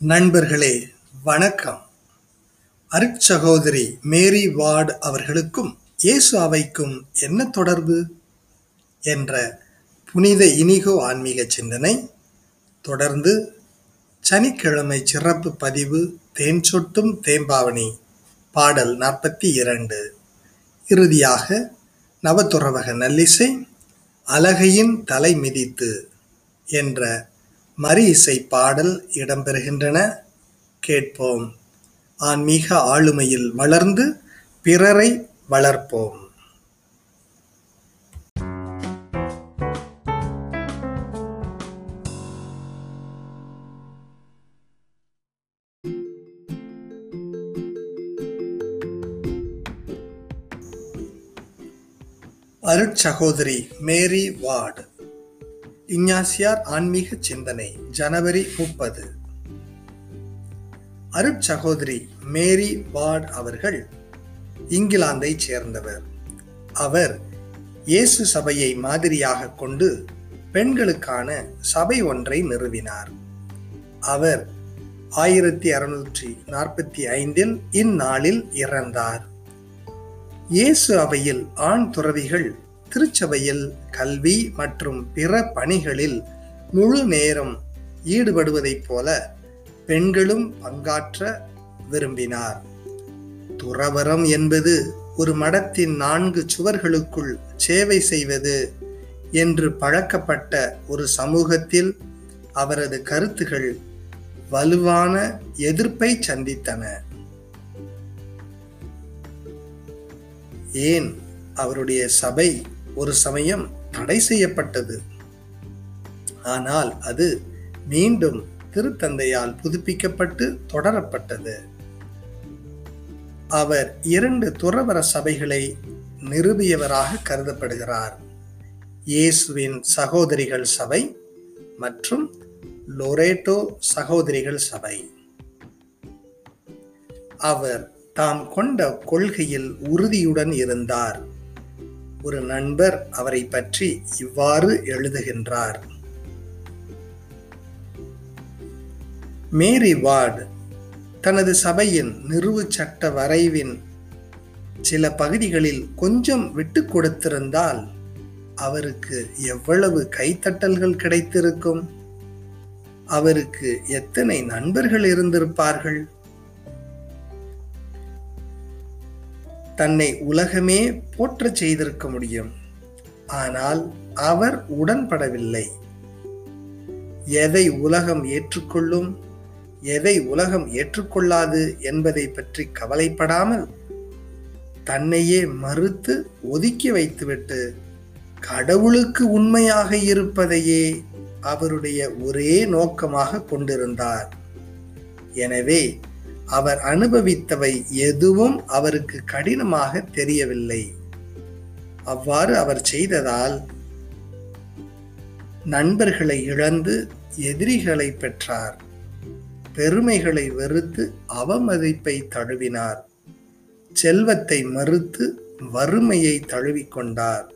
நண்பர்களே வணக்கம். அருட்சகோதரி மேரி வார்டு அவர்களுக்கும் இயேசு அவைக்கும் என்ன தொடர்பு? என்ற புனித இனிகோ ஆன்மீக சிந்தனை. தொடர்ந்து சனிக்கிழமை சிறப்பு பதிவு தேன் சொட்டும் தேம்பாவணி பாடல் நாற்பத்தி இரண்டு. இறுதியாக நவதுறவக நல்லிசை அலகையின் தலை மிதித்து என்ற மரி இசை பாடல் இடம்பெறுகின்றன. கேட்போம். ஆன்மீக ஆளுமையில் வளர்ந்து பிறரை வளர்ப்போம். அருட்சகோதரி மேரி வார்டு. இஞ்ஞாசியார் ஆன்மீக சிந்தனை ஜனவரி முப்பது. அருட்சகோதரி மேரி வார்ட் அவர்கள் இங்கிலாந்தை சேர்ந்தவர். அவர் இயேசு சபையை மாதிரியாக கொண்டு பெண்களுக்கான சபை ஒன்றை நிறுவினார். அவர் ஆயிரத்தி அறுநூற்றி நாற்பத்தி ஐந்தில் இந்நாளில் இறந்தார். இயேசு அவையில் ஆண் துறவிகள் திருச்சபையில் கல்வி மற்றும் பிற பணிகளில் முழு நேரம் ஈடுபடுவதைப் போல பெண்களும் பங்காற்ற விரும்பினார். துறவரம் என்பது ஒரு மடத்தின் நான்கு சுவர்களுக்குள் சேவை செய்வது என்று பழக்கப்பட்ட ஒரு சமூகத்தில் அவரது கருத்துகள் வலுவான எதிர்ப்பை சந்தித்தன. ஏன் அவருடைய சபை ஒரு சமயம் தடை செய்யப்பட்டது. ஆனால் அது மீண்டும் திருத்தந்தையால் புதுப்பிக்கப்பட்டு தொடரப்பட்டது. அவர் இரண்டு துறவர சபைகளை நிறுவியவராக கருதப்படுகிறார். இயேசுவின் சகோதரிகள் சபை மற்றும் லொரேட்டோ சகோதரிகள் சபை. அவர் தாம் கொண்ட கொள்கையில் உறுதியுடன் இருந்தார். ஒரு நண்பர் அவரை பற்றி இவ்வாறு எழுதுகின்றார். மேரி வார்டு தனது சபையின் நிறுவு சட்ட வரைவின் சில பகுதிகளில் கொஞ்சம் விட்டு கொடுத்திருந்தால் அவருக்கு எவ்வளவு கைத்தட்டல்கள் கிடைத்திருக்கும்? அவருக்கு எத்தனை நண்பர்கள் இருந்திருப்பார்கள்? தன்னை உலகமே போற்றச் செய்திருக்க முடியும். ஆனால் அவர் உடன்படவில்லை. எதை உலகம் ஏற்றுக்கொள்ளும் எதை உலகம் ஏற்றுக்கொள்ளாது என்பதை பற்றி கவலைப்படாமல் தன்னையே மறுத்து ஒதுக்கி வைத்துவிட்டு கடவுளுக்கு உண்மையாக இருப்பதையே அவருடைய ஒரே நோக்கமாக கொண்டிருந்தார். எனவே அவர் அனுபவித்தவை எதுவும் அவருக்கு கடினமாக தெரியவில்லை. அவ்வாறு அவர் செய்ததால் நண்பர்களை இழந்து எதிரிகளை பெற்றார். பெருமைகளை வெறுத்து அவமதிப்பை தழுவினார். செல்வத்தை மறுத்து வறுமையை தழுவிக்கொண்டார்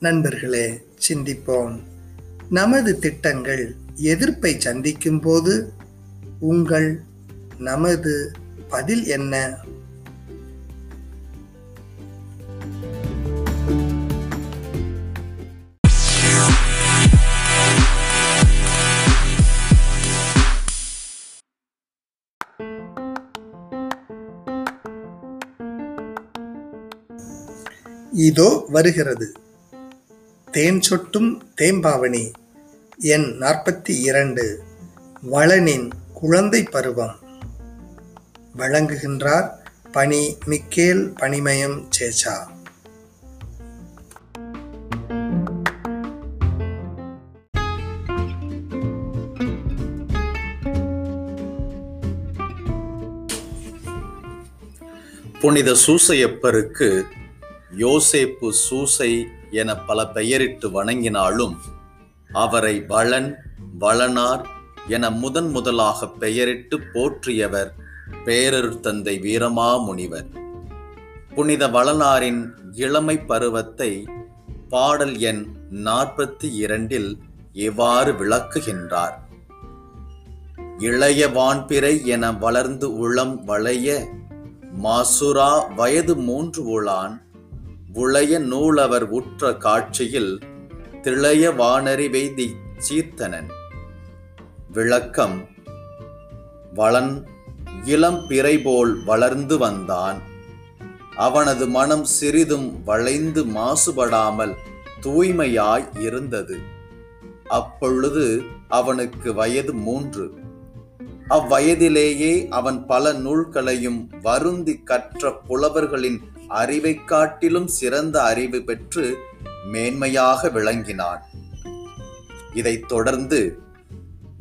நண்பர்களே சிந்திப்போம். நமது திட்டங்கள் எதிர்ப்பை சந்திக்கும் போது உங்கள் நமது பதில் என்ன? இதோ வருகிறது. தேன் சொட்டும் தேம்பாவணி எண் நாற்பத்தி இரண்டு. வளனின் குழந்தை பருவம். வழங்குகின்றார் பணி மிக்கேல் பணிமயம் சேச்சா. புனித சூசையப்பருக்கு யோசேப்பு சூசை என பல பெயரிட்டு வணங்கினாலும் அவரை வளன் வளனார் என முதன் முதலாக பெயரிட்டு போற்றியவர் பேரர் தந்தை வீரமாமுனிவர். புனித வளனாரின் இளமை பருவத்தை பாடல் எண் நாற்பத்தி இரண்டில் இவ்வாறு விளக்குகின்றார். இளைய வான்பிறை என வளர்ந்து உளம் வளைய மாசுரா வயது மூன்று உளான் உளைய நூலவர் உற்ற காட்சியில் திளைய வானறி சீர்த்தனன் விளக்கம் வளன் இளம் பிறை போல் வளர்ந்து வந்தான். அவனது மனம் சிறிதும் வளைந்து மாசுபடாமல் தூய்மையாய் இருந்தது. அப்பொழுது அவனுக்கு வயது மூன்று. அவ்வயதிலேயே அவன் பல நூல்களையும் வருந்தி கற்ற புலவர்களின் அறிவை காட்டிலும் சிறந்த அறிவு பெற்று மேன்மையாக விளங்கினான். இதைத் தொடர்ந்து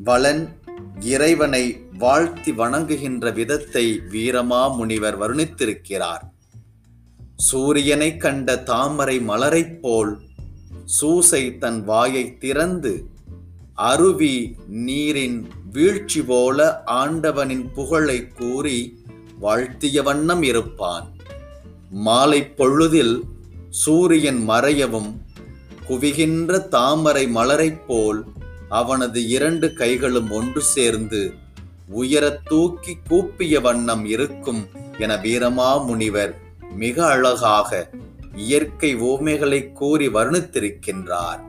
வளன் இறைவனை வாழ்த்தி வணங்குகின்ற விதத்தை வீரமா முனிவர் வருணித்திருக்கிறார். சூரியனை கண்ட தாமரை மலரைப் போல் சூசை தன் வாயை திறந்து அருவி நீரின் வீழ்ச்சி போல ஆண்டவனின் புகழை கூறி வாழ்த்திய வண்ணம் இருப்பான். மாலை பொழுதில் சூரியன் மறையவும் குவிகின்ற தாமரை மலரைப் போல் அவனது இரண்டு கைகளும் ஒன்று சேர்ந்து உயரத் தூக்கி கூப்பிய வண்ணம் இருக்கும் என வீரமா முனிவர் மிக அழகாக இயற்கை ஓமைகளை கூறி வர்ணித்திருக்கின்றார்.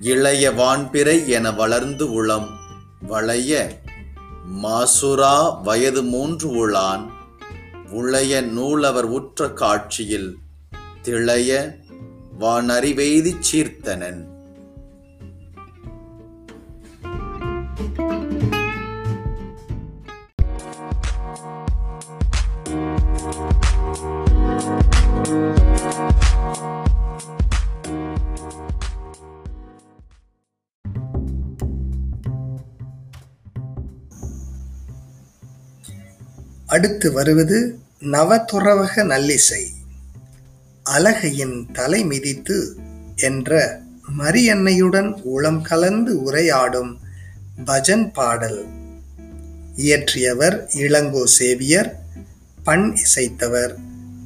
இளைய வான்பிறை என வளர்ந்து உளம் வளைய மாசுரா வயது மூன்று உளான் உளைய நூலவர் உற்ற காட்சியில் திளைய வானறிவெய்தி சீர்த்தனன். அடுத்து வருவது நவதுறவக நல்லிசை. அழகையின் தலை மிதித்து என்ற மரியன்னையுடன் உளம் கலந்து உரையாடும் பஜன் பாடல். இயற்றியவர் இளங்கோ சேவியர் பண் இசைத்தவர்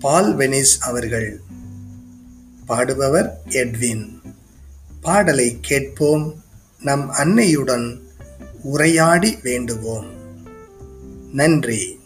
பால் வெனிஸ் அவர்கள். பாடுபவர் எட்வின். பாடலை கேட்போம் நம் அன்னையுடன் உரையாடி வேண்டுவோம். நன்றி.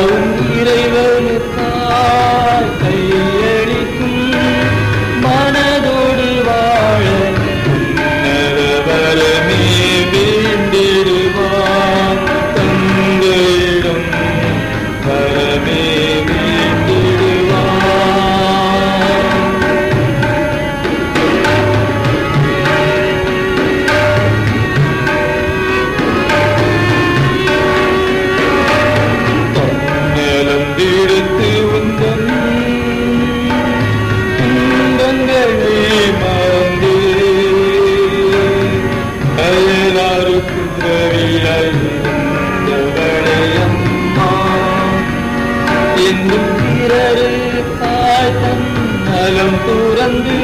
யாவும் എന്നും പിറരിൽ പാട്ടം നലം തുറന്നു